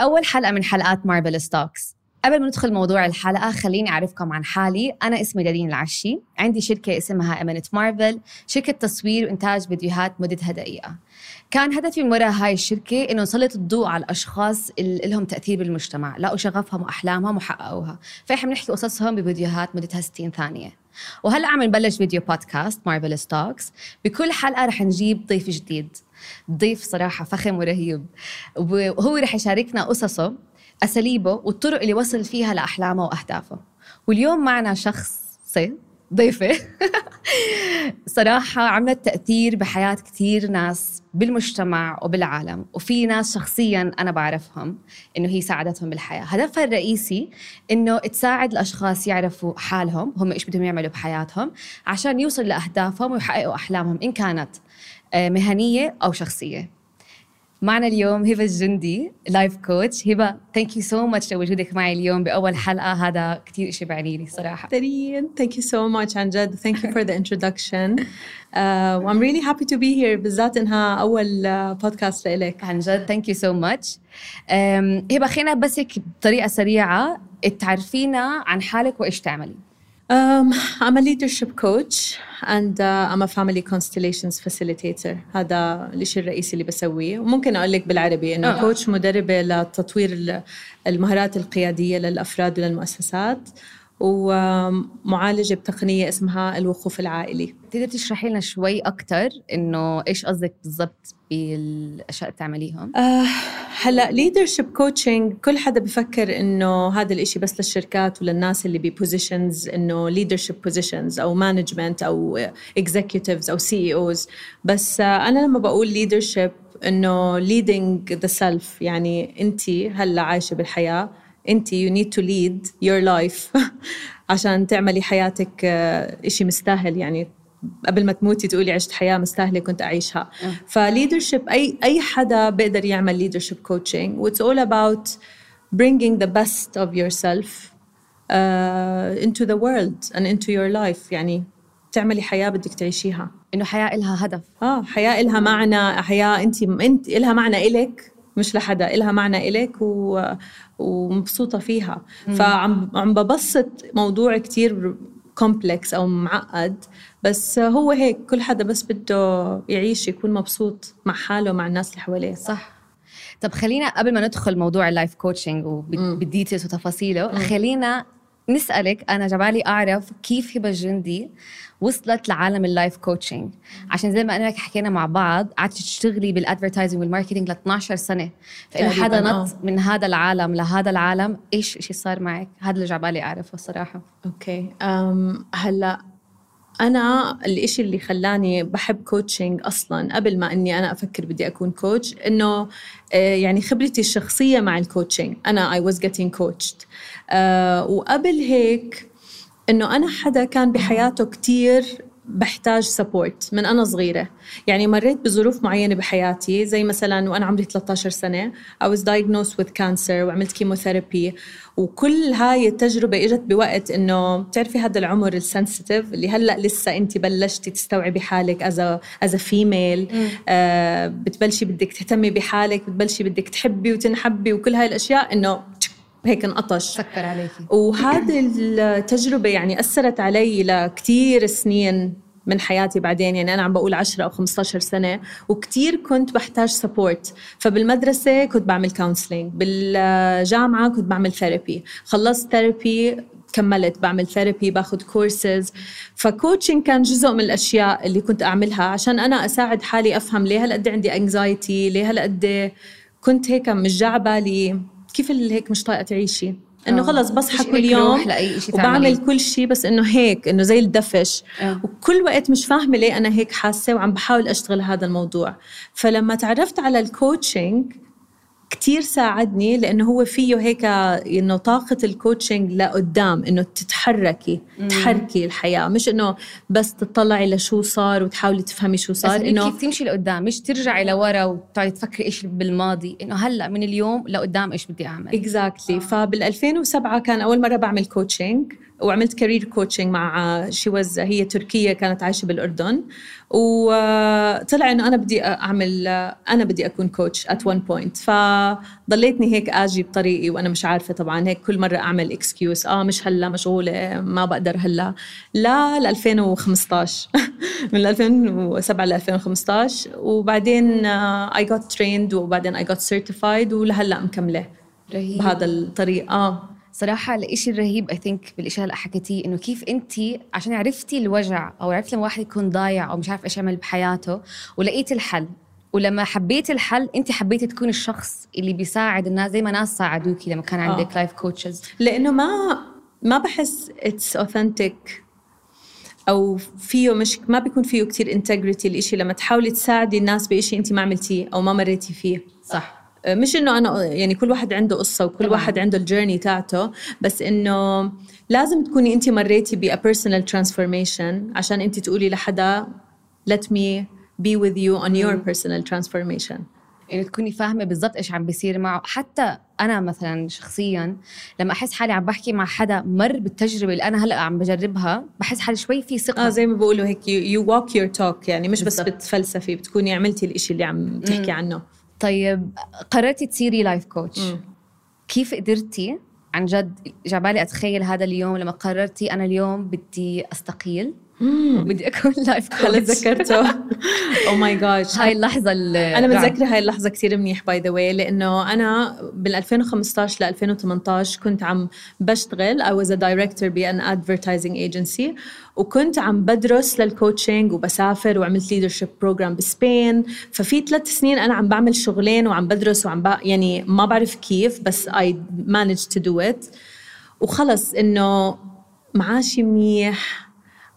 أول حلقة من حلقات مارفل ستوكس قبل ما ندخل موضوع الحلقة خليني أعرفكم عن حالي. أنا اسمي دارين العشي. عندي شركة اسمها إمنت مارفل شركة تصوير وإنتاج فيديوهات مدتها دقيقة كان هدفي من وراء هاي الشركة إنه نسلط الضوء على الأشخاص اللي لهم تأثير بالمجتمع. لقوا شغفهم وأحلامهم وحققوها فإحنا بنحكي قصصهم بفيديوهات مدتها 60 ثانية. وهلأ عم نبلش video podcast مارفل ستوكس بكل حلقة رح نجيب ضيف جديد. ضيف صراحة فخم ورهيب. وهو رح يشاركنا قصصه أساليبه والطرق اللي وصل فيها لأحلامه وأهدافه. واليوم معنا شخص ضيفة. صراحة عملت تأثير بحياة كثير ناس بالمجتمع وبالعالم وفي ناس شخصيا أنا بعرفهم إنه هي ساعدتهم بالحياة. هدفها الرئيسي إنه تساعد الأشخاص يعرفوا حالهم هم إيش بدهم يعملوا بحياتهم عشان يوصلوا لأهدافهم ويحققوا أحلامهم إن كانت آه، مهنية أو شخصية. معنا اليوم هبة الجندي life coach هبة thank you so much لوجودك معي اليوم بأول حلقة. هذا كثير شيء بعني لي صراحة. دارين thank you so much عن جد. thank you for the introduction و I'm really happy to be here بالذات إنها أول podcast uh, لإلك. عن جد thank you so much هبة خلينا بس هيك بطريقة سريعة. تعرفينا عن حالك وإيش تعملي. Um, I'm a leadership coach and uh, I'm a family constellations facilitator. هذا الشيء الرئيسي اللي بسويه. وممكن أقول لك بالعربي إنه أه. كوتش مدربة لتطوير المهارات القيادية للأفراد وللمؤسسات. ومعالجة بتقنية اسمها الوقوف العائلي تقدر تشرحي لنا شوي أكثر إنه إيش قصدك بالضبط بالأشياء اللي بتعمليهم؟ آه هلأ leadership coaching كل حدا بفكر إنه هذا الإشي بس للشركات وللناس اللي ب positions إنه leadership positions أو management أو executives أو CEOs بس آه أنا لما بقول leadership إنه leading the self يعني أنت هلأ عايشة بالحياة انت you need to lead your life عشان تعملي حياتك آه، إشي مستاهل. يعني قبل ما تموتي تقولي عشت حياة مستاهلة كنت أعيشها. أه. ف leadership أي أي حدا بيقدر يعمل leadership coaching و it's all about bringing the best of yourself uh, into the world and into your life. يعني تعملي حياة بدك تعيشيها. إنه حياة إلها هدف. آه حياة إلها معنى حياة أنت إنت إلها معنى إلك مش لحدا إلها معنى إلك و... ومبسوطة فيها. مم. فعم عم ببسط موضوع كتير كومبلكس أو معقد بس هو هيك كل حدا بس بده يعيش يكون مبسوط مع حاله ومع الناس اللي حواليه. صح. طب خلينا قبل ما ندخل موضوع ال life coaching وبال details وتفاصيله خلينا نسألك أنا جبالي أعرف كيف هبة الجندي وصلت لعالم ال life coaching عشان زي ما أنا حكينا مع بعض قعدت تشتغلي بال advertising وال marketing ل 12 سنة. فإنه حدا نط آه. من هذا العالم لهذا العالم إيش إيش صار معك؟ هذا اللي جبالي أعرفه الصراحة okay أم هلأ أنا الإشي اللي خلاني بحب coaching أصلا قبل ما إني أنا أفكر بدي أكون coach إنه آه، يعني خبرتي الشخصية مع ال coaching I was getting coached. آه وقبل هيك إنه أنا حدا كان بحياته كتير بحتاج support من أنا صغيرة. يعني مريت بظروف معينة بحياتي زي مثلا وأنا عمري 13 سنة I was diagnosed with cancer وعملت chemotherapy وكل هاي التجربة إجت بوقت إنه بتعرفي هذا العمر ال sensitive اللي هلأ لسه انت بلشتي تستوعبي حالك as as female آه بتبلشي بدك تهتمي بحالك بتبلشي بدك تحبي وتنحبي وكل هاي الأشياء إنه هيك انقطش. سكر عليكي. وهذه التجربة يعني أثرت علي لكتير سنين من حياتي بعدين يعني أنا عم بقول 10 أو 15 سنة وكتير كنت بحتاج support فبالمدرسة كنت بعمل counseling بالجامعة كنت بعمل therapy خلصت therapy كملت بعمل therapy باخذ كورسز ف coaching كان جزء من الأشياء اللي كنت أعملها عشان أنا أساعد حالي أفهم ليه هالقد عندي anxiety ليه هالقد كنت هيك مش بالي كيف اللي هيك مش طايقة تعيشي إنه آه. خلص بصحى كل يوم وبعمل كل شيء بس إنه هيك إنه زي الدفش أوه. وكل وقت مش فاهمة ليه أنا هيك حاسة وعم بحاول أشتغل هذا الموضوع فلما تعرفت على ال coaching كتير ساعدني لأنه هو فيه هيك إنه طاقة ال coaching لقدام إنه تتحركي مم. تحركي الحياة مش إنه بس تطلعي لشو صار وتحاولي تفهمي شو صار إنه كيف تمشي لقدام مش ترجعي لورا وتقعدي تفكري إيش بالماضي إنه هلأ من اليوم لقدام إيش بدي أعمل exactly exactly. آه. فبال 2007 كان أول مرة بعمل coaching وعملت career coaching مع she was هي تركية كانت عايشة بالأردن. وطلع إنه أنا بدي أعمل أنا بدي أكون coach at one point. فضليتني هيك أجي بطريقي وأنا مش عارفة طبعا. هيك كل مرة أعمل excuse آه مش هلا مشغولة ما بقدر هلا. لا ل 2015 من 2007 ل 2015 وبعدين I got trained وبعدين I got certified ولهلا مكملة رهيب. بهذا الطريق. آه. صراحة الإشي الرهيب I think بالإشي هلأ حكيتيه إنه كيف أنت عشان عرفتي الوجع أو عرفتي لما واحد يكون ضايع أو مش عارف إيش يعمل بحياته ولقيتي الحل ولما حبيتي الحل انت حبيتي تكون الشخص اللي بيساعد الناس زي ما ناس ساعدوكي لما كان عندك life coaches لأنه ما ما بحس it's authentic أو فيه مش ما بيكون فيه كتير integrity الإشي لما تحاولي تساعدي الناس بإشي انت ما عملتيه أو ما مريتي فيه. صح. مش إنه أنا يعني كل واحد عنده قصة وكل طبعا. واحد عنده ال journey تاعته بس إنه لازم تكوني انت مريتي ب personal transformation عشان انت تقولي لحدا let me be with you on your personal transformation. يعني تكوني فاهمة بالضبط إيش عم بيصير معه. حتى أنا مثلا شخصيا لما أحس حالي عم بحكي مع حدا مر بالتجربة اللي أنا هلأ عم بجربها بحس حالي شوي في ثقة. آه زي ما بقولوا هيك you walk your talk يعني مش بالزبط. بس بتفلسفي بتكوني عملتي الإشي اللي عم تحكي عنه. طيب قررتي تصيري life coach كيف قدرتي؟ عن جد جاي عبالي أتخيل هذا اليوم لما قررتي أنا اليوم بدي أستقيل. بدي أكون life coach تذكرته oh my God هاي اللحظة أنا متذكرة هاي اللحظة كثير منيح by the way لأنه أنا بال 2015 ل 2018 كنت عم بشتغل. I was a director ب an advertising agency وكنت عم بدرس لل coaching وبسافر وعملت leadership program بسبين. ففي ثلاث سنين أنا عم بعمل شغلين وعم بدرس وعم. يعني ما بعرف كيف بس I managed to do it. وخلص إنه معاشي منيح.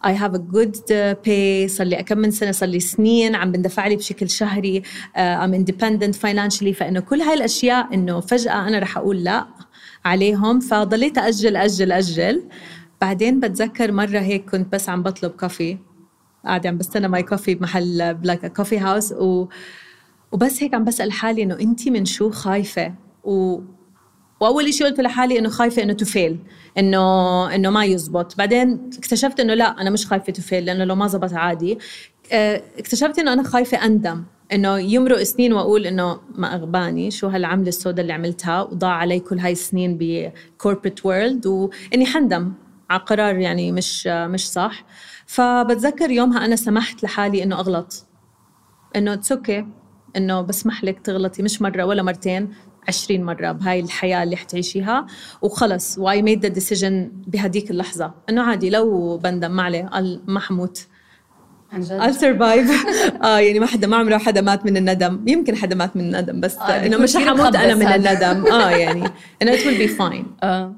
Have a good uh, pay. صار لي كم من سنة صار لي سنين عم بندفع لي بشكل شهري. I'm independent financially. فإنه كل هاي الأشياء إنه فجأة أنا رح أقول لا عليهم. فضليت أجل أجل أجل. بعدين بتذكر مرة هيك كنت بس عم بطلب coffee قاعدة عم بستنى my coffee بمحل بلاك coffee house و وبس هيك عم بسأل حالي إنه أنت من شو خايفة؟ و وأول شيء قلت لحالي إنه خايفة إنه ت fail إنه إنه ما يزبط. بعدين اكتشفت إنه لا أنا مش خايفة ت fail لأنه لو ما زبط عادي. آه، اكتشفت إنه أنا خايفة أندم. إنه يمرق سنين وأقول إنه ما أغباني شو هالعملة السوداء اللي عملتها؟ وضاع علي كل هاي السنين ب corporate world وإني حندم على قرار يعني مش مش صح. فبتذكر يومها أنا سمحت لحالي إنه أغلط. إنه it's okay إنه بسمح لك تغلطي مش مرة ولا مرتين. 20 مرة بهاي الحياة اللي حتعيشيها. وخلص و I made the decision بهديك اللحظة؟ إنه عادي لو بندم ما عليه قال ما حموت. I'll survive. آه يعني ما حدا ما عمره حدا مات من الندم. يمكن حدا مات من الندم بس آه إنه مش حموت أنا من الندم. آه يعني انه it will be fine. آه.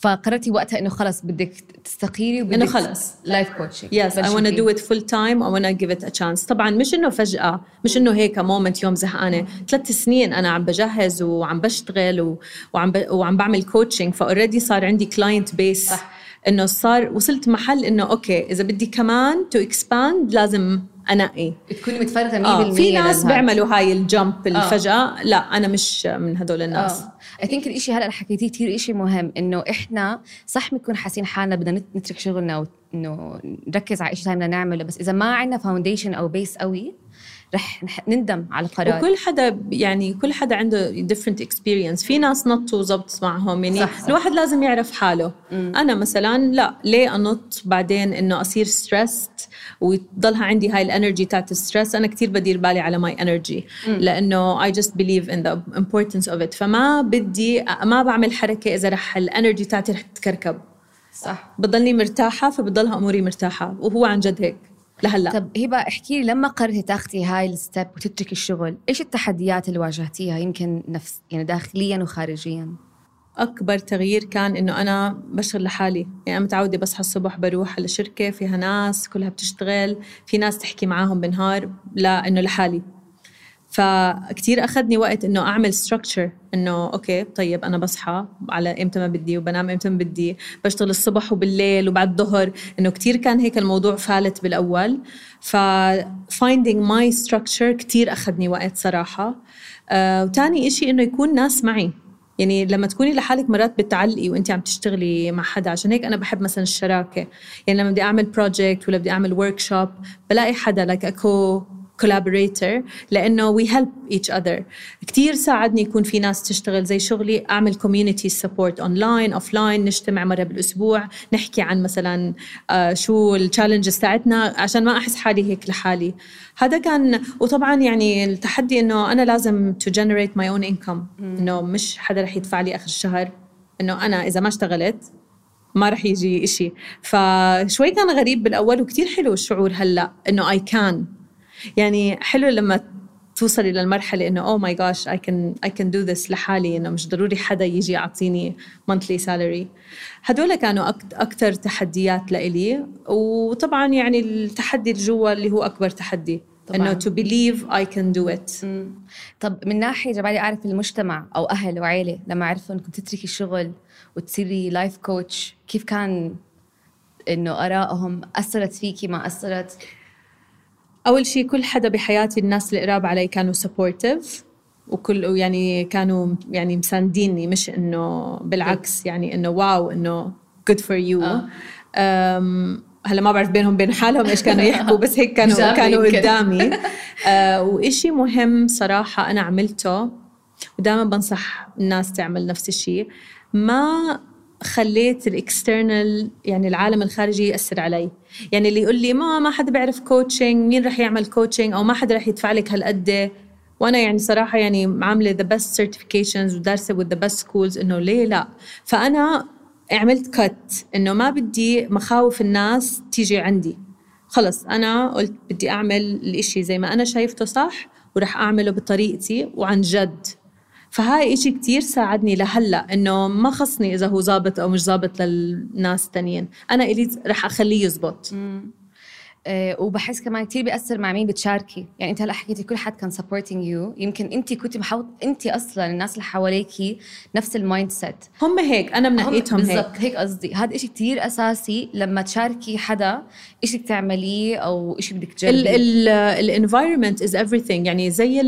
فقررتي وقتها إنه خلص بدك تستقيلي وبدك إنه خلص. life coaching yes I wanna do it full time I wanna give it a chance طبعا مش إنه فجأة مش إنه هيك moment يوم زهقانة. ثلاث سنين أنا عم بجهز وعم بشتغل و... وعم ب... وعم بعمل coaching ف already صار عندي client base إنه صار وصلت محل إنه okay إذا بدي كمان to expand لازم إنك تكوني متفرغة 100% آه. في ناس بيعملوا هاي ال jump الفجأة آه. لا أنا مش من هدول الناس آه. I think الشيء هلأ حكيتيه كثير شيء مهم إنه إحنا صح بنكون حاسين حالنا بدنا نترك شغلنا وانه نركز على شيء ثاني بدنا نعمله بس إذا ما عندنا foundation أو base قوي رح نندم على القرار. وكل حدا يعني كل حدا عنده different experience. في ناس نطوا وزبط معهم. يعني صح صح. الواحد لازم يعرف حاله. م. أنا مثلا لا ليه أنط بعدين إنه أصير stressed وتضلها عندي هاي ال energy تاعت ال stress أنا كثير بدير بالي على my energy لأنه I just believe in the importance of it. فما بدي ما بعمل حركة إذا رح ال energy تاعتي رح تتكركب صح. بضلني مرتاحة فبضلها أموري مرتاحة. وهو عن جد هيك. لهلا. طب هبة احكي لي لما قررتي تاخذي هاي ال step وتتركي الشغل إيش التحديات اللي واجهتيها يمكن نفس يعني داخليا وخارجيا؟ أكبر تغيير كان إنه أنا بشتغل لحالي يعني أنا متعودة بصحى الصبح بروح على شركه فيها ناس كلها بتشتغل في ناس تحكي معاهم بالنهار لا إنه لحالي. فكتير اخذني وقت إنه أعمل structure إنه okay طيب أنا بصحى على إمتى ما بدي وبنام إمتى ما بدي بشتغل الصبح وبالليل وبعد الظهر إنه كتير كان هيك الموضوع فالت بالأول. ف finding my structure كتير اخذني وقت صراحة. آه وتاني إشي إنه يكون ناس معي. يعني لما تكوني لحالك مرات بتعلقي وانت عم تشتغلي مع حدا عشان هيك أنا بحب مثلا الشراكة. يعني لما بدي أعمل project ولا بدي أعمل workshop بلاقي حدا like a co-collaborator لأنه we help each other. كثير ساعدني يكون في ناس تشتغل زي شغلي أعمل community support online offline نجتمع مرة بالأسبوع نحكي عن مثلا آه شو ال challenges تاعتنا عشان ما أحس حالي هيك لحالي. هذا كان وطبعا يعني التحدي إنه أنا لازم to generate my own income. إنه مش حدا رح يدفع لي آخر الشهر. إنه أنا إذا ما اشتغلت ما رح يجي إشي. فشوي كان غريب بالأول وكتير حلو الشعور هلأ إنه I can. يعني حلو لما توصلي للمرحلة إنه oh my gosh I can I can do this لحالي إنه مش ضروري حدا يجي يعطيني monthly salary هدول كانوا أكثر تحديات لإلي. وطبعا يعني التحدي الجوا اللي هو أكبر تحدي إنه تو بليف I can do it طب من ناحية جبالي أعرف المجتمع أو أهل وعيلة لما عرفوا إنكم تتركي الشغل وتصيري life coach كيف كان إنه آرائهم أثرت فيكي ما أثرت؟ أول شيء كل حدا بحياتي الناس اللي قراب علي كانوا supportive وكل يعني كانوا يعني مسانديني مش إنه بالعكس يعني إنه wow إنه good for you. آه. هلا ما بعرف بينهم بين حالهم إيش كانوا يحكوا بس هيك كانوا كانوا قدامي. آه وإشي مهم صراحة أنا عملته ودائما بنصح الناس تعمل نفس الشيء ما خليت ال external يعني العالم الخارجي يأثر علي. يعني اللي يقول لي ما ما حدا بيعرف coaching مين رح يعمل coaching أو ما حدا رح يدفع لك هالقد. وأنا يعني صراحة يعني عاملة the best certifications ودارسة with the best schools إنه ليه لا. فأنا عملت cut إنه ما بدي مخاوف الناس تيجي عندي. خلص أنا قلت بدي أعمل الإشي زي ما أنا شايفته صح ورح أعمله بطريقتي وعن جد. فهاي إشي كتير ساعدني لهلا إنه ما خصني إذا هو ظابط أو مش ظابط للناس التانيين. أنا إلي رح أخليه يزبط. أه وبحس كمان كثير بيأثر مع مين بتشاركي. يعني أنت هلا حكيتي كل حد كان supporting you يمكن أنت كنت محاوط أنت أصلا الناس اللي حواليكي نفس ال mindset هم هيك أنا منقيتهم هيك. بالضبط هيك قصدي. هذا شيء كثير أساسي لما تشاركي حدا شيء بدك تعمليه أو شيء بدك تجربيه. ال environment is everything. يعني زي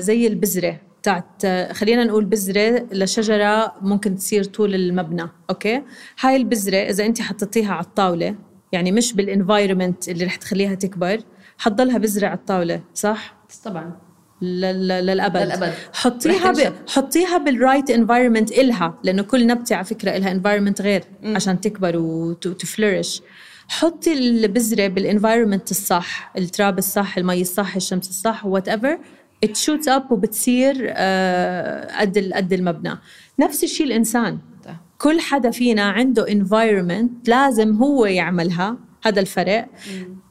زي البذرة. تاعت خلينا نقول بذرة لشجرة ممكن تصير طول المبنى okay؟ هاي البذرة إذا أنت حطيتيها على الطاولة يعني مش بال environment اللي رح تخليها تكبر حتضلها بذرة على الطاولة صح؟ طبعا. للأبد. للأبد. حطيها ب... حطيها بال right environment إلها لأنه كل نبتة على فكرة لها environment غير م. عشان تكبر و to flourish حطي البذرة بال environment الصح التراب الصح المي الصح الشمس الصح whatever to shoot up وبتصير آه، قد قد المبنى. نفس الشيء الإنسان. كل حدا فينا عنده environment لازم هو يعملها هذا الفرق.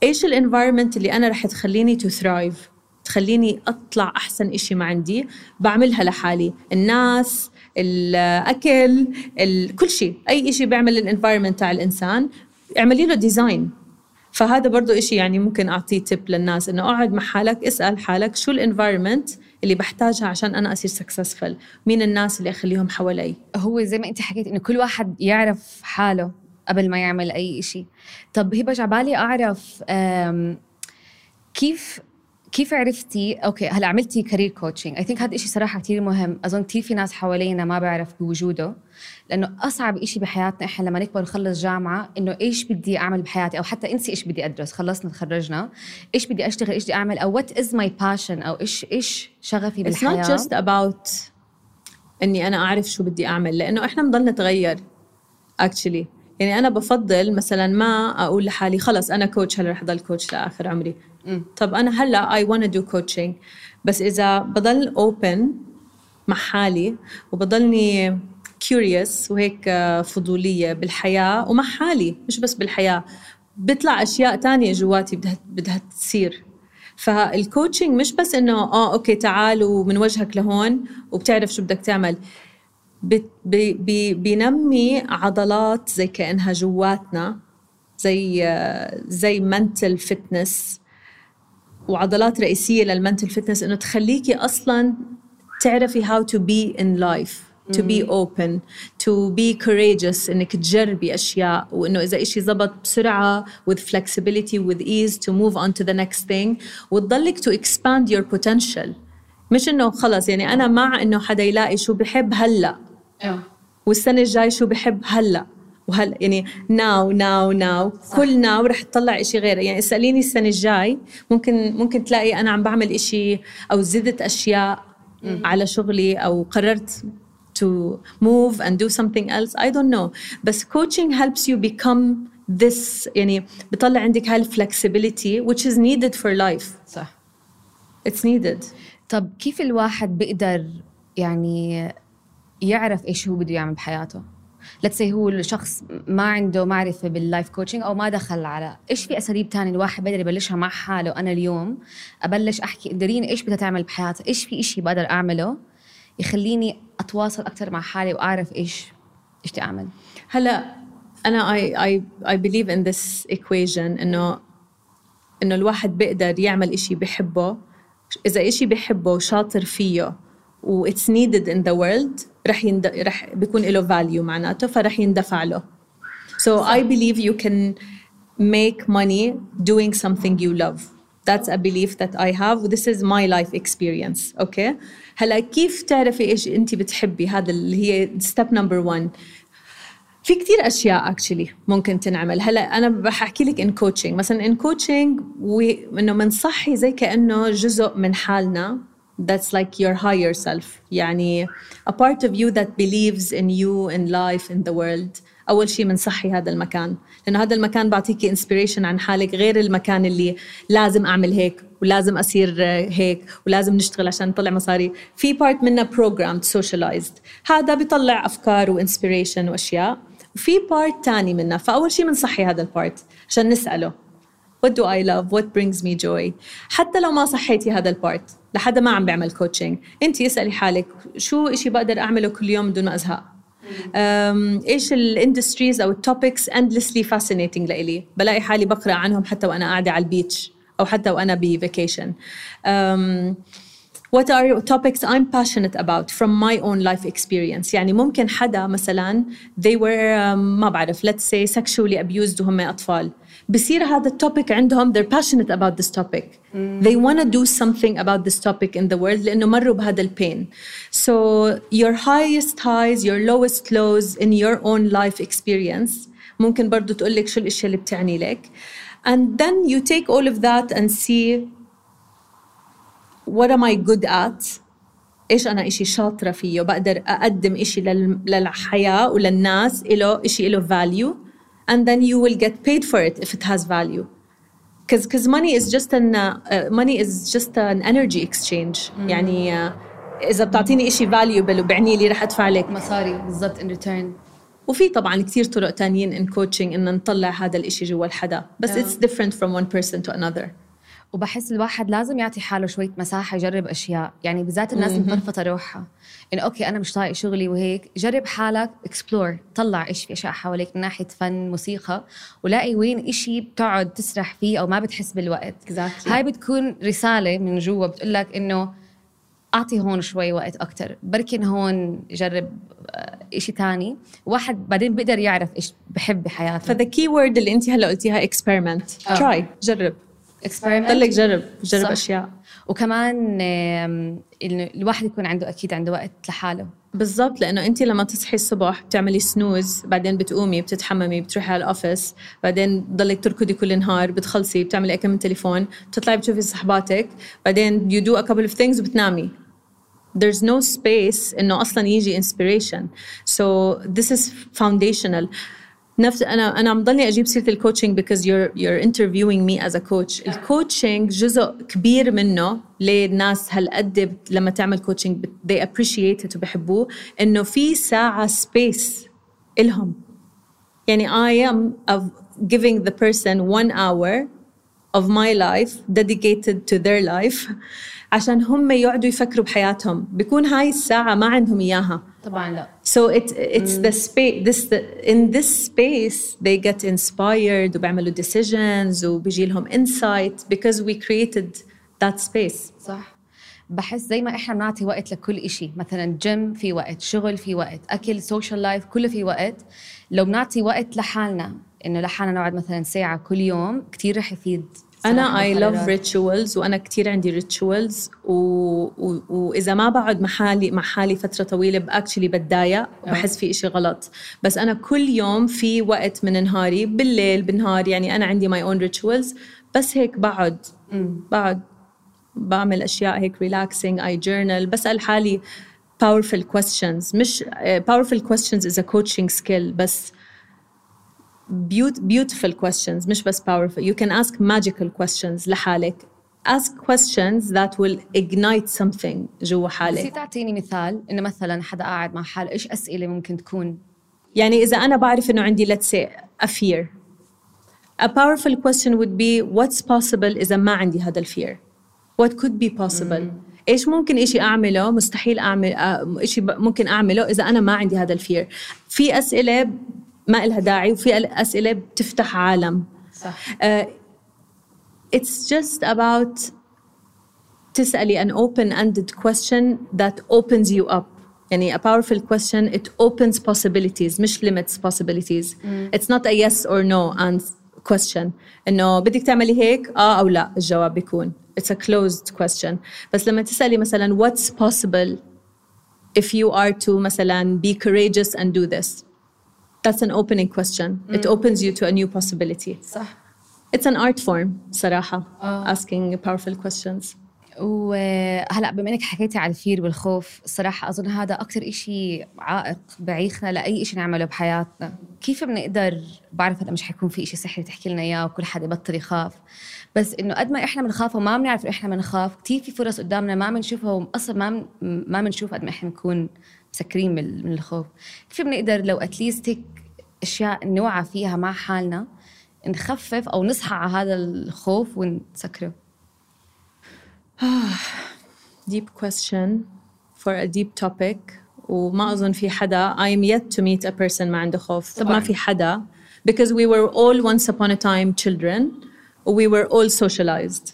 إيش ال environment اللي أنا رح تخليني to thrive تخليني أطلع أحسن إشي ما عندي بعملها لحالي. الناس الأكل كل شيء. أي إشي بيعمل ال environment تاع الإنسان اعملي له design فهذا برضو إشي يعني ممكن أعطيه تip للناس إنه أقعد مع حالك اسأل حالك شو ال environment اللي بحتاجها عشان أنا أصير successful مين الناس اللي أخليهم حوالي؟ هو زي ما أنت حكيت إنه كل واحد يعرف حاله قبل ما يعمل أي إشي. طب هبة جاي عبالي أعرف كيف كيف عرفتي؟ okay هلأ عملتي career coaching I think هذا الشيء صراحة كثير مهم. أظن كثير في ناس حوالينا ما بعرف بوجوده لأنه أصعب شيء بحياتنا إحنا لما نكبر ونخلص جامعة إنه إيش بدي أعمل بحياتي؟ أو حتى إنسي إيش بدي أدرس. خلصنا تخرجنا. إيش بدي أشتغل؟ إيش بدي أعمل؟ أو وات از ماي باشن أو إيش إيش شغفي بالحياة It's not just about إني أنا أعرف شو بدي أعمل لأنه إحنا بنضل نتغير actually يعني أنا بفضل مثلا ما أقول لحالي خلص أنا coach هلأ رح أضل coach لآخر عمري. طب أنا هلأ I wanna do coaching بس إذا بضل open مع حالي وبضلني curious وهيك فضولية بالحياة ومع حالي مش بس بالحياة بيطلع أشياء تانية جواتي بدها بدها تصير. فال coaching مش بس إنه آه okay تعال ومن وجهك لهون وبتعرف شو بدك تعمل. بي بي بينمي عضلات زي كأنها جواتنا زي زي mental fitness وعضلات رئيسية لل mental fitness إنه تخليكي أصلا تعرفي how to be in life to be open to be courageous إنك تجربي أشياء وإنه إذا إشي زبط بسرعة with flexibility with ease to move on to the next thing وتضلك to expand your potential. مش إنه خلص يعني أنا مع إنه حدا يلاقي شو بحب هلأ. آه. والسنة الجاي شو بحب هلأ. وهلا يعني ناو ناو ناو كل ناو رح تطلع إشي غير يعني اسأليني السنة الجاي. ممكن ممكن تلاقي أنا عم بعمل إشي أو زدت أشياء على شغلي أو قررت to move and do something else. I don't know. بس coaching helps you become this يعني بطلع عندك هاي flexibility which is needed for life. صح. It's needed. طب كيف الواحد بيقدر يعني يعرف إيش هو بده يعمل بحياته؟ Say هو الشخص ما عنده معرفة بال life coaching أو ما دخل على إيش في أساليب تانية الواحد بقدر يبلشها مع حاله أنا اليوم؟ أبلش أحكي داريني إيش بدها تعمل بحياتها إيش في إشي بقدر أعمله يخليني أتواصل أكثر مع حالي وأعرف إيش إيش بدي أعمل؟ هلا أنا I I I believe in this equation إنه إنه الواحد بيقدر يعمل إشي بحبه إذا إشي بحبه وشاطر فيه و it's needed in the world رح يند... رح بيكون له value معناته فرح يندفع له. So I believe you can make money doing something you love. That's a belief that I have. This is my life experience okay? هلا كيف تعرفي إيش انت بتحبي؟ هذا اللي هي step number one. في كتير أشياء actually ممكن تنعمل. هلا أنا بحكي لك in coaching مثلا in coaching إنه بنصحي زي كأنه جزء من حالنا. That's like your higher self. يعني a part of you that believes in you in life in the world. أول شيء بنصحي هذا المكان. لأنه هذا المكان بعطيكي inspiration عن حالك غير المكان اللي لازم أعمل هيك ولازم أصير هيك ولازم نشتغل عشان نطلع مصاري. في part منها programmed socialized هذا بيطلع أفكار و inspiration وأشياء. وفي part تاني منها. فأول شيء بنصحي هذا ال part عشان نسأله. What do I love what brings me joy حتى لو ما صحيتي هذا ال part لحدا ما عم بيعمل coaching انت اسألي حالك شو إشي بقدر أعمله كل يوم بدون ما ازهق إيش ال industries أو ال topics endlessly fascinating لإلي؟ بلاقي حالي بقرأ عنهم حتى وأنا قاعدة على ال beach أو حتى وأنا ب vacation what are topics I'm passionate about from my own life experience? يعني ممكن حدا مثلا they were um, ما بعرف let's say sexually abused وهم أطفال. بصير هذا التوبيك عندهم they're passionate about this topic mm. they want to do something about this topic in the world لأنه مروا بهذا البين so your highest highs your lowest lows in your own life experience ممكن برضو تقول لك شو الاشياء اللي بتعني لك and then you take all of that and see what am I good at ايش انا اشي شاطره فيه بقدر اقدم اشي للحياه وللناس له اشي له value and then you will get paid for it if it has value because because money is just an uh, money is just an energy exchange mm. يعني uh, اذا بتعطيني اشي valuable وبعني لي رح ادفع لك مصاري بالضبط in return وفي طبعا كثير طرق تانيين in coaching ان نطلع هذا الاشي جوا الحدا بس yeah. it's different from one person to another وبحس الواحد لازم يعطي حاله شوية مساحة يجرب أشياء. يعني بالذات الناس المفرفطه روحها. إنه okay أنا مش طايق شغلي وهيك. جرب حالك explore طلع إيش في أشياء حواليك من ناحية فن موسيقى. ولاقي وين إشي بتقعد تسرح فيه أو ما بتحس بالوقت. Exactly. هاي بتكون رسالة من جوا بتقول لك إنه أعطي هون شوي وقت أكثر بركن هون جرب آه، إشي تاني. واحد بعدين بيقدر يعرف إيش بحب بحياته. ف the key word اللي انت هلأ قلتيها experiment try جرب. experiment ضلك جرب جرب صح. أشياء. وكمان الواحد يكون عنده أكيد عنده وقت لحاله. بالضبط لأنه انت لما تصحي الصبح بتعملي snooze بعدين بتقومي بتتحممي بتروحي على ال office بعدين بضلك تركضي كل النهار بتخلصي بتعملي كم من تليفون بتطلعي بتشوفي صحباتك بعدين you do a couple of things وبتنامي. There's no space إنه أصلا يجي inspiration. So this is foundational. نفس أنا أنا عم مضلني أجيب سيرة ال coaching because you're you're interviewing me as coach ال coaching جزء كبير منه للناس هالقد لما تعمل coaching they appreciate it وبحبوه إنه في ساعة space إلهم. يعني I am of giving the person one hour of my life dedicated to their life. عشان هم يقعدوا يفكروا بحياتهم. بيكون هاي الساعة ما عندهم إياها. طبعا لا. So it, it's mm. the space this the, in this space they get inspired وبيعملوا decisions وبيجي لهم insight because we created that space. صح. بحس زي ما إحنا بنعطي وقت لكل إشي. مثلا جيم في وقت شغل في وقت أكل social life كله في وقت. لو بنعطي وقت لحالنا إنه لحالنا نقعد مثلا ساعة كل يوم كثير رح يفيد. أنا I love rituals وأنا كثير عندي rituals و... و... وإذا ما بقعد مع حالي مع حالي فترة طويلة ب actually بتضايق وبحس في إشي غلط. بس أنا كل يوم في وقت من نهاري بالليل بالنهار يعني أنا عندي my own rituals بس هيك بقعد. بقعد. بعمل أشياء هيك relaxing I journal بسأل حالي powerful questions. مش uh, powerful questions is a coaching skill بس beautiful questions مش بس powerful. You can ask magical questions لحالك. Ask questions that will ignite something جوا حالك. بس تعطيني مثال إنه مثلا حدا قاعد مع حاله إيش أسئلة ممكن تكون؟ يعني إذا أنا بعرف إنه عندي let's say a fear. A powerful question would be what's possible إذا ما عندي هذا الفير what could be possible? mm. إيش ممكن إشي أعمله؟ مستحيل أعمل إشي ممكن أعمله إذا أنا ما عندي هذا الفير في أسئلة ما لها داعي وفي اسئله بتفتح عالم صح uh, it's just about تسألي an open-ended question that opens you up يعني a powerful question it opens possibilities مش limits possibilities mm. it's not a yes or no and question انه بدك تعملي هيك آه أو لا الجواب بيكون it's a closed question بس لما تسألي مثلا what's possible if you are to مثلا be courageous and do this that's an opening question. Mm. it opens you to a new possibility. صح. It's an art form صراحة oh. asking powerful questions. وهلأ بما إنك حكيتي على الفير والخوف الصراحه أظن هذا أكثر إشي عائق بعيقنا لأي إشي نعمله بحياتنا. كيف بنقدر بعرف هذا مش حيكون في إشي سحري تحكي لنا إياه وكل حدا يبطل يخاف؟ بس إنه قد ما إحنا بنخاف وما بنعرف إنه إحنا بنخاف كثير في فرص قدامنا ما بنشوفها واصلا ما ما بنشوف قد ما إحنا بنكون مسكرين من الخوف كيف بنقدر لو اتليست هيك اشياء نوعى فيها مع حالنا نخفف أو نصحى على هذا الخوف ونسكره deep question for a deep topic وما اظن في حدا I am yet to meet a person ما عنده خوف طبعا. ما في حدا because we were all once upon a time children we were all socialized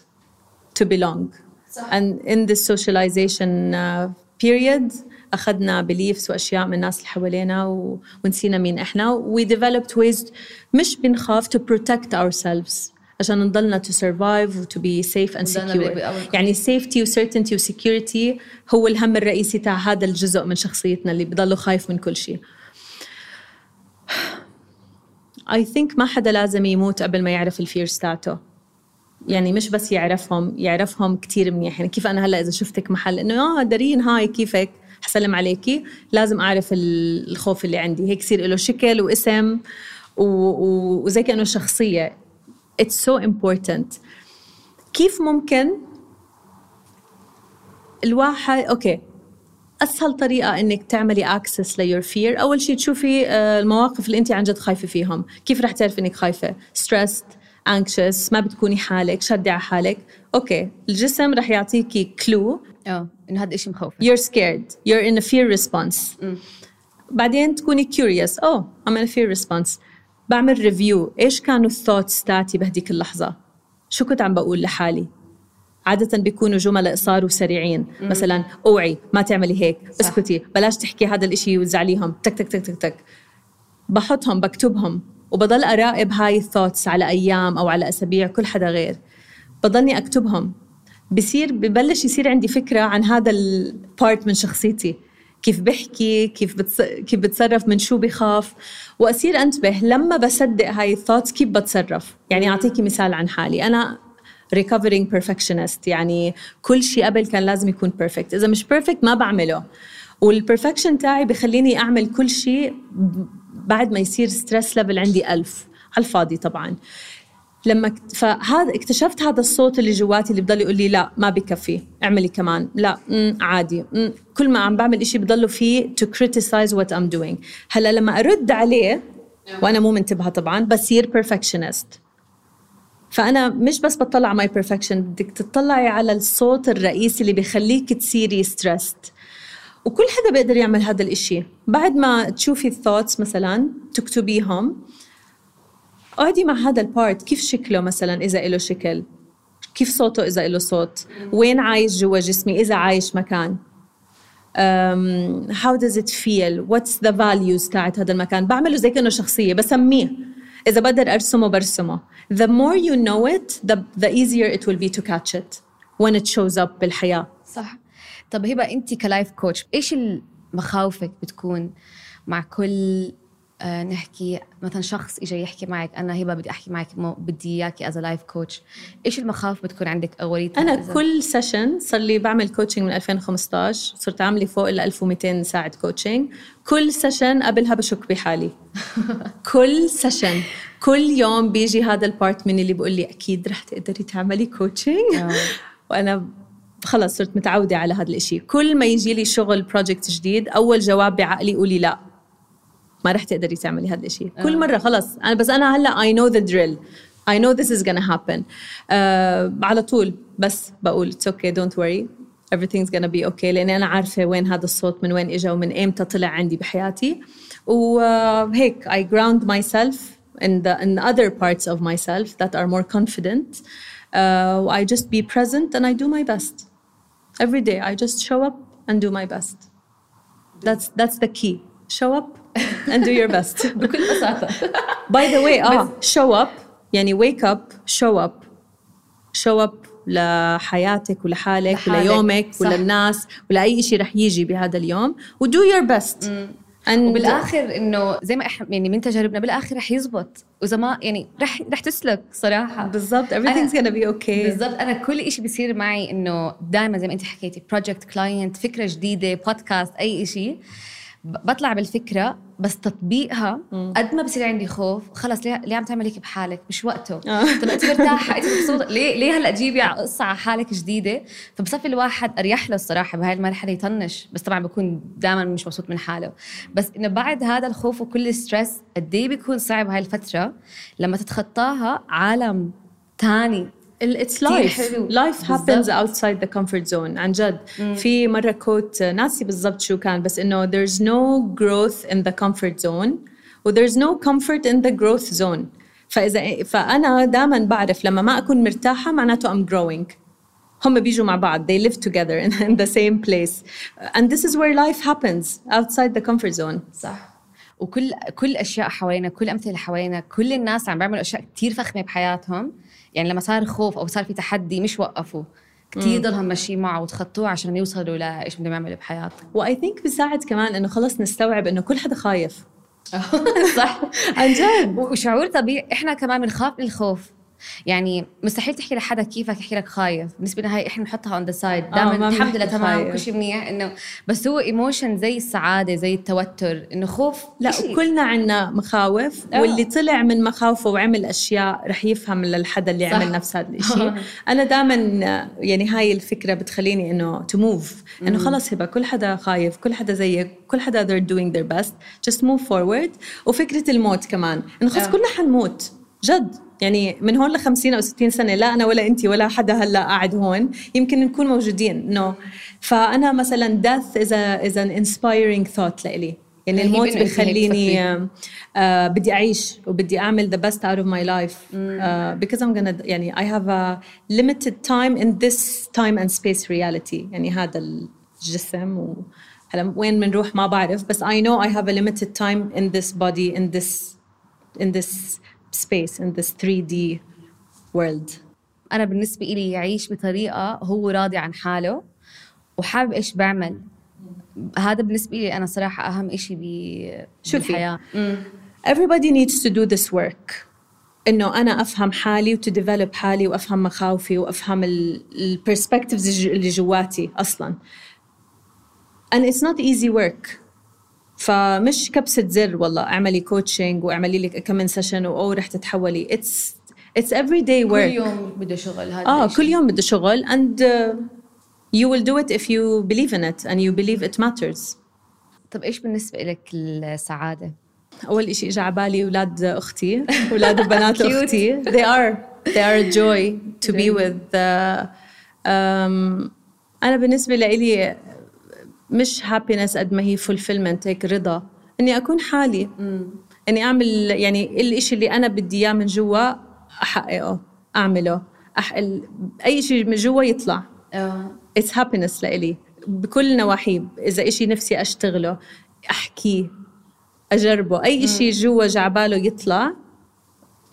to belong صح. and in this socialization uh, period أخذنا beliefs وأشياء من الناس اللي حوالينا و... ونسينا مين إحنا. We developed ways مش بنخاف to protect ourselves عشان نضلنا to survive و to be safe and secure. يعني safety و certainty و security هو الهم الرئيسي تاع هذا الجزء من شخصيتنا اللي بضله خايف من كل شيء. I think ما حدا لازم يموت قبل ما يعرف الفيرز تاعته. يعني مش بس يعرفهم يعرفهم كتير منيح. يعني كيف أنا هلأ إذا شفتك محل إنه آه دارين هاي كيفك؟ حسلم عليكي. لازم أعرف الخوف اللي عندي. هيك يصير له شكل واسم وزي كأنه شخصية. It's so important. كيف ممكن الواحد okay. أسهل طريقة إنك تعملي access ل your fear أول شيء تشوفي آه، المواقف اللي انت عن جد خايفة فيهم. كيف رح تعرفي إنك خايفة؟ stressed anxious ما بتكوني حالك شدي على حالك. okay. الجسم رح يعطيكي clue آه انه هذا الشيء مخوف you're scared. You're in a fear response. م. بعدين تكوني curious. oh I'm in a fear response. بعمل review إيش كانوا ال thoughts تاعتي بهديك اللحظة؟ شو كنت عم بقول لحالي؟ عادة بيكونوا جمل قصار وسريعين مم. مثلا أوعي ما تعملي هيك. صح. اسكتي. بلاش تحكي هذا الإشي وتزعليهم. تك تك تك تك تك. بحطهم بكتبهم. وبضل أراقب هاي ال thoughts على أيام أو على أسابيع كل حدا غير. بضلني أكتبهم. بصير ببلش يصير عندي فكرة عن هذا ال part من شخصيتي. كيف بحكي كيف بتص... كيف بتصرف من شو بخاف. وأصير أنتبه لما بصدق هاي ال thoughts كيف بتصرف. يعني أعطيكي مثال عن حالي. أنا recovering perfectionist. يعني كل شيء قبل كان لازم يكون perfect إذا مش perfect ما بعمله. وال perfection تاعي بخليني أعمل كل شيء بعد ما يصير stress level عندي ألف. على الفاضي طبعا. لما فهذا اكتشفت هذا الصوت اللي جواتي اللي بضل يقول لي لا ما بكفي اعملي كمان. لا عادي. كل ما عم بعمل إشي بضله فيه to criticize what I'm doing. هلا لما أرد عليه وأنا مو منتبهة طبعا بصير perfectionist. فأنا مش بس بطلع على my perfection بدك تطلعي على الصوت الرئيسي اللي بخليك تصيري stressed وكل حدا بيقدر يعمل هذا الإشي. بعد ما تشوفي ال thoughts مثلا تكتبيهم. اقعدي مع هذا ال part كيف شكله مثلا إذا له شكل؟ كيف صوته إذا له صوت؟ وين عايش جوا جسمي إذا عايش مكان؟ um, how does it feel? What's the values تاعت هذا المكان؟ بعمله زي كأنه شخصية بسميه إذا بقدر أرسمه برسمه. The more you know it the, the easier it will be to catch it when it shows up بالحياة. صح. طب هبة أنت كلايف كوتش إيش مخاوفك بتكون مع كل نحكي مثلا شخص اجى يحكي معك أنا هبة بدي أحكي معك بدي إياكي as life coach إيش المخاوف بتكون عندك أوليتها أنا؟ كل session صار لي بعمل coaching من 2015 صرت عاملة فوق ال 1200 ساعه coaching كل session قبلها بشك بحالي. كل session كل يوم بيجي هذا ال part مني اللي بيقول لي أكيد رح تقدري تعملي coaching آه. وأنا خلص صرت متعودة على هذا الإشي. كل ما يجي لي شغل project جديد أول جواب بعقلي قولي لا. ما رح تقدري تعملي هذا الشيء كل آه. مرة خلص أنا بس أنا هلا I know the drill I know this is gonna happen uh, على طول بس بقول it's okay don't worry everything's gonna be okay لأني أنا عارفة وين هذا الصوت من وين إجا ومن إمتى طلع عندي بحياتي وهيك I ground myself in the in other parts of myself that are more confident uh, I just be present and I do my best every day I just show up and do my best that's that's the key show up and do your best. بكل بساطة. By the way آه show up يعني wake up show up. Show up لحياتك ولحالك لحالك. وليومك صح. وللناس ولأي شيء رح يجي بهذا اليوم. و do your best. And وبالآخر إنه زي ما إحنا يعني من تجاربنا بالآخر رح يزبط. وإذا ما يعني رح رح تسلك صراحة. بالضبط. everything's gonna be okay. بالضبط. أنا كل شيء بيصير معي إنه دائما زي ما أنت حكيتي project client فكرة جديدة بودكاست أي شيء بطلع بالفكرة بس تطبيقها قد ما بصير عندي خوف. خلص ليه, ليه عم تعمل هيك بحالك؟ مش وقته. آه. طب أنت مرتاحة؟ أنت مبسوطة؟ ليه ليه هلأ تجيبي قصة على حالك جديدة؟ فبصفي الواحد أريح له الصراحة بهاي المرحلة يطنش. بس طبعا بكون دائما مش مبسوط من حاله. بس إنه بعد هذا الخوف وكل ال stress قد إيه بيكون صعب هاي الفترة؟ لما تتخطاها عالم تاني. اتس لايف لايف happens outside the comfort zone عن جد مم. في مره كوت ناسي بالضبط شو كان بس انه there's no growth in the comfort zone و there's no comfort in the growth zone فاذا فانا دائما بعرف لما ما اكون مرتاحه معناته I'm growing هم بيجوا مع بعض they live together in, in the same place and this is where life happens outside the comfort zone صح وكل كل أشياء حوالينا كل أمثلة حوالينا كل الناس عم بيعملوا أشياء كثير فخمة بحياتهم. يعني لما صار خوف أو صار في تحدي مش وقفوا. كثير ضلهم ماشيين معه وتخطوه عشان يوصلوا لايش بدهم يعملوا بحياتهم. واي ثينك بيساعد كمان إنه خلص نستوعب إنه كل حدا خايف. صح. عن جد. وشعور طبيعي إحنا كمان بنخاف من الخوف. يعني مستحيل تحكي لحدا كيفك يحكي لك خايف. بالنسبة لنا هاي إحنا نحطها on the side دائما الحمد لله تمام كل شيء منيح. إنه بس هو emotion زي السعادة زي التوتر إنه خوف لا كلنا عندنا مخاوف أوه. واللي طلع من مخاوفه وعمل أشياء رح يفهم للحدا اللي صح. عمل نفس هذا الشيء أنا دائما يعني هاي الفكرة بتخليني إنه to move إنه خلص هبة كل حدا خايف كل حدا زيك كل حدا they're doing their best. Just move forward. وفكرة الموت كمان إنه خلص كلنا حنموت. جد. يعني من هون ل 50 أو 60 سنه لا أنا ولا انت ولا حدا هلا قاعد هون يمكن نكون موجودين نو no. فانا مثلا death is a is an inspiring thought لإلي يعني الموت بيخليني uh, بدي اعيش وبدي اعمل the best out of my life uh, because I'm gonna يعني I have a limited time in this time and space reality يعني هذا الجسم و هلا وين بنروح ما بعرف بس I know I have a limited time in this body in this in this space in this 3D world. أنا بالنسبة إلي يعيش بطريقة هو راضي عن حاله وحابب إيش بعمل. هذا بالنسبة لي أنا صراحة أهم إشي بالحياة. everybody needs to do this work. إنه أنا أفهم حالي و to develop حالي وافهم مخاوفي وافهم ال perspectives اللي جواتي أصلا. And it's not easy work. فمش كبسة زر والله اعملي coaching واعملي لك كم من session أو رح تتحولي. it's it's every day work كل يوم بده شغل هذا آه كل يوم بده شغل and uh, you will do it if you believe in it and you believe it matters. طب إيش بالنسبة لك السعادة؟ أول شيء إجا على بالي أولاد أختي أولاد وبنات أختي. They are they are a joy to be with. Uh, um, أنا بالنسبة لي مش happiness قد ما هي fulfillment هيك رضا. إني أكون حالي. مم. إني أعمل يعني الإشي اللي أنا بدي إياه من جوا أحققه أعمله. أحقق أي شيء من جوا يطلع. it's happiness لإلي. بكل نواحيه. إذا إشي نفسي أشتغله أحكيه أجربه. أي شيء جوا جعباله يطلع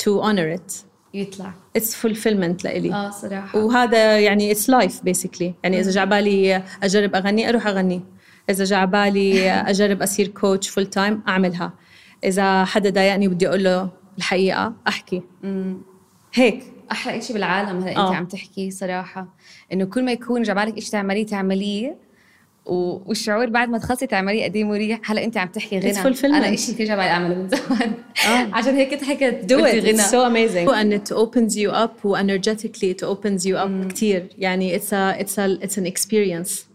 to honor it. يطلع. It's fulfillment لإلي. آه صراحة. وهذا يعني it's life basically. يعني إذا جعبالي أجرب أغني أروح أغني. إذا جعبالي أجرب أصير coach full time أعملها. إذا حدا ضايقني بدي أقول له الحقيقة أحكي. هيك. أحلى شيء بالعالم هلا أنت آه. عم تحكي صراحة. إنه كل ما يكون جبالك شيء تعمليه تعمليه والشعور بعد ما تخلصي تعمليه قد إيه مريح. هلا انت عم تحكي غنى. أنا شيء كثير جبالي أعمله من زمان. آه. عشان هيك كنت حكيت it. غنى it's so amazing. and it opens you up و energetically it opens you up كتير. يعني it's a it's a it's an experience.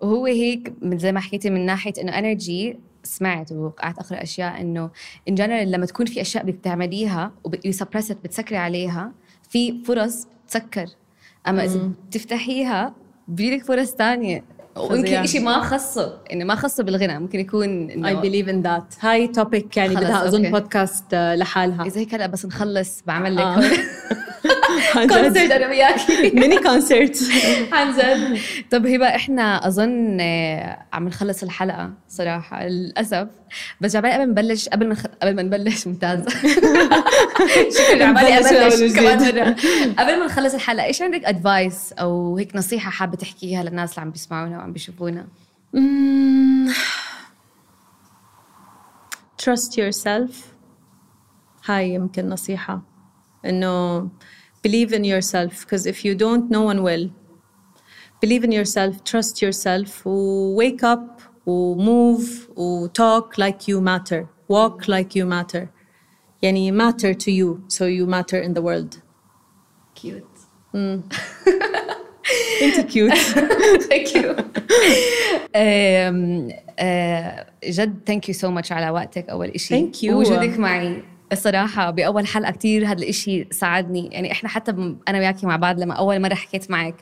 وهو هيك من زي ما حكيتي من ناحية إنه energy سمعت وقعدت اقرا أشياء إنه in general لما تكون في أشياء بدك تعمليها بتسكري عليها في فرص بتسكر أما إذا بتفتحيها بيجيلك فرص تانية. فظيع. ويمكن شيء ما خصه انه ما خصه بالغنى ممكن يكون I انه believe in that هاي topic يعني بدها okay. podcast آه، لحالها إذا هيك هلا بس نخلص بعمل لك آه. concert أنا وياكي mini concert. عن جد طب هبة إحنا أظن آه، عم نخلص الحلقة صراحة للأسف. بس جعبالي قبل ما نبلش قبل ما. قبل ما نبلش ممتاز. شكرا أول ابلش. كمان مرة. قبل ما نخلص الحلقة إيش عندك advice أو هيك نصيحة حابة تحكيها للناس اللي عم بيسمعونا وعم بيشوفونا؟ trust yourself. هاي يمكن نصيحة. إنه believe in yourself because if you don't no one will believe in yourself trust yourself و wake up و move و talk like you matter walk like you matter يعني matter to you so you matter in the world كيوت انت كيوت ثانك يو جد ثانك يو سو ماتش على وقتك اول شيء Thank you. ووجودك معي الصراحة بأول حلقة كتير هذا الإشي ساعدني يعني إحنا حتى أنا وياكي مع بعض لما أول مرة حكيت معك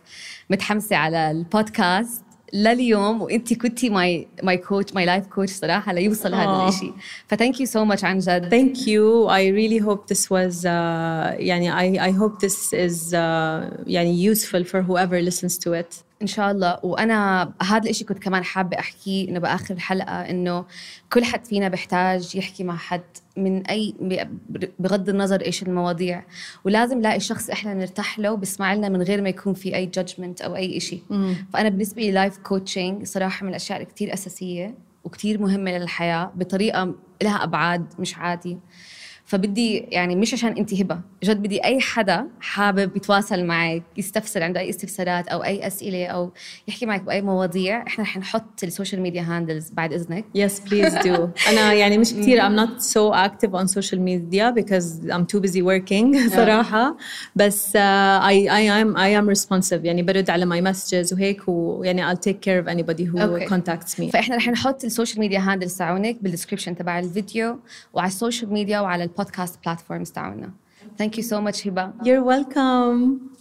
متحمسة على البودكاست لليوم وانت كنتي my my coach my life coach صراحة ليوصل هذا. الشيء ف thank you so much عن جد Thank you. I really hope this was uh, يعني I, I hope this is uh, يعني useful for whoever listens to it. إن شاء الله. وأنا هذا الإشي كنت كمان حابة أحكيه إنه بآخر الحلقة إنه كل حد فينا بيحتاج يحكي مع حد من أي بغض النظر إيش المواضيع. ولازم نلاقي شخص إحنا نرتاح له بيسمع لنا من غير ما يكون في أي judgment أو أي إشي. فأنا بالنسبة لي life coaching صراحة من الأشياء كتير أساسية وكتير مهمة للحياة بطريقة لها أبعاد مش عادي. فبدي يعني مش عشان انت هبه جد بدي أي حدا حابب يتواصل معك يستفسر عنده أي استفسارات أو أي أسئلة أو يحكي معك بأي مواضيع إحنا رح نحط ال social media handles بعد إذنك Yes, please do. أنا يعني مش كتير I'm not so active on social media because I'm too busy working صراحة بس I, I am I am responsive يعني برد على my messages وهيك ويعني I'll take care of anybody who Okay. contacts me. فإحنا رح نحط ال social media handles تاعونك بال description تبع الفيديو وعلى ال social media وعلى ال podcast platforms تاعونا thank you so much هبه You're welcome.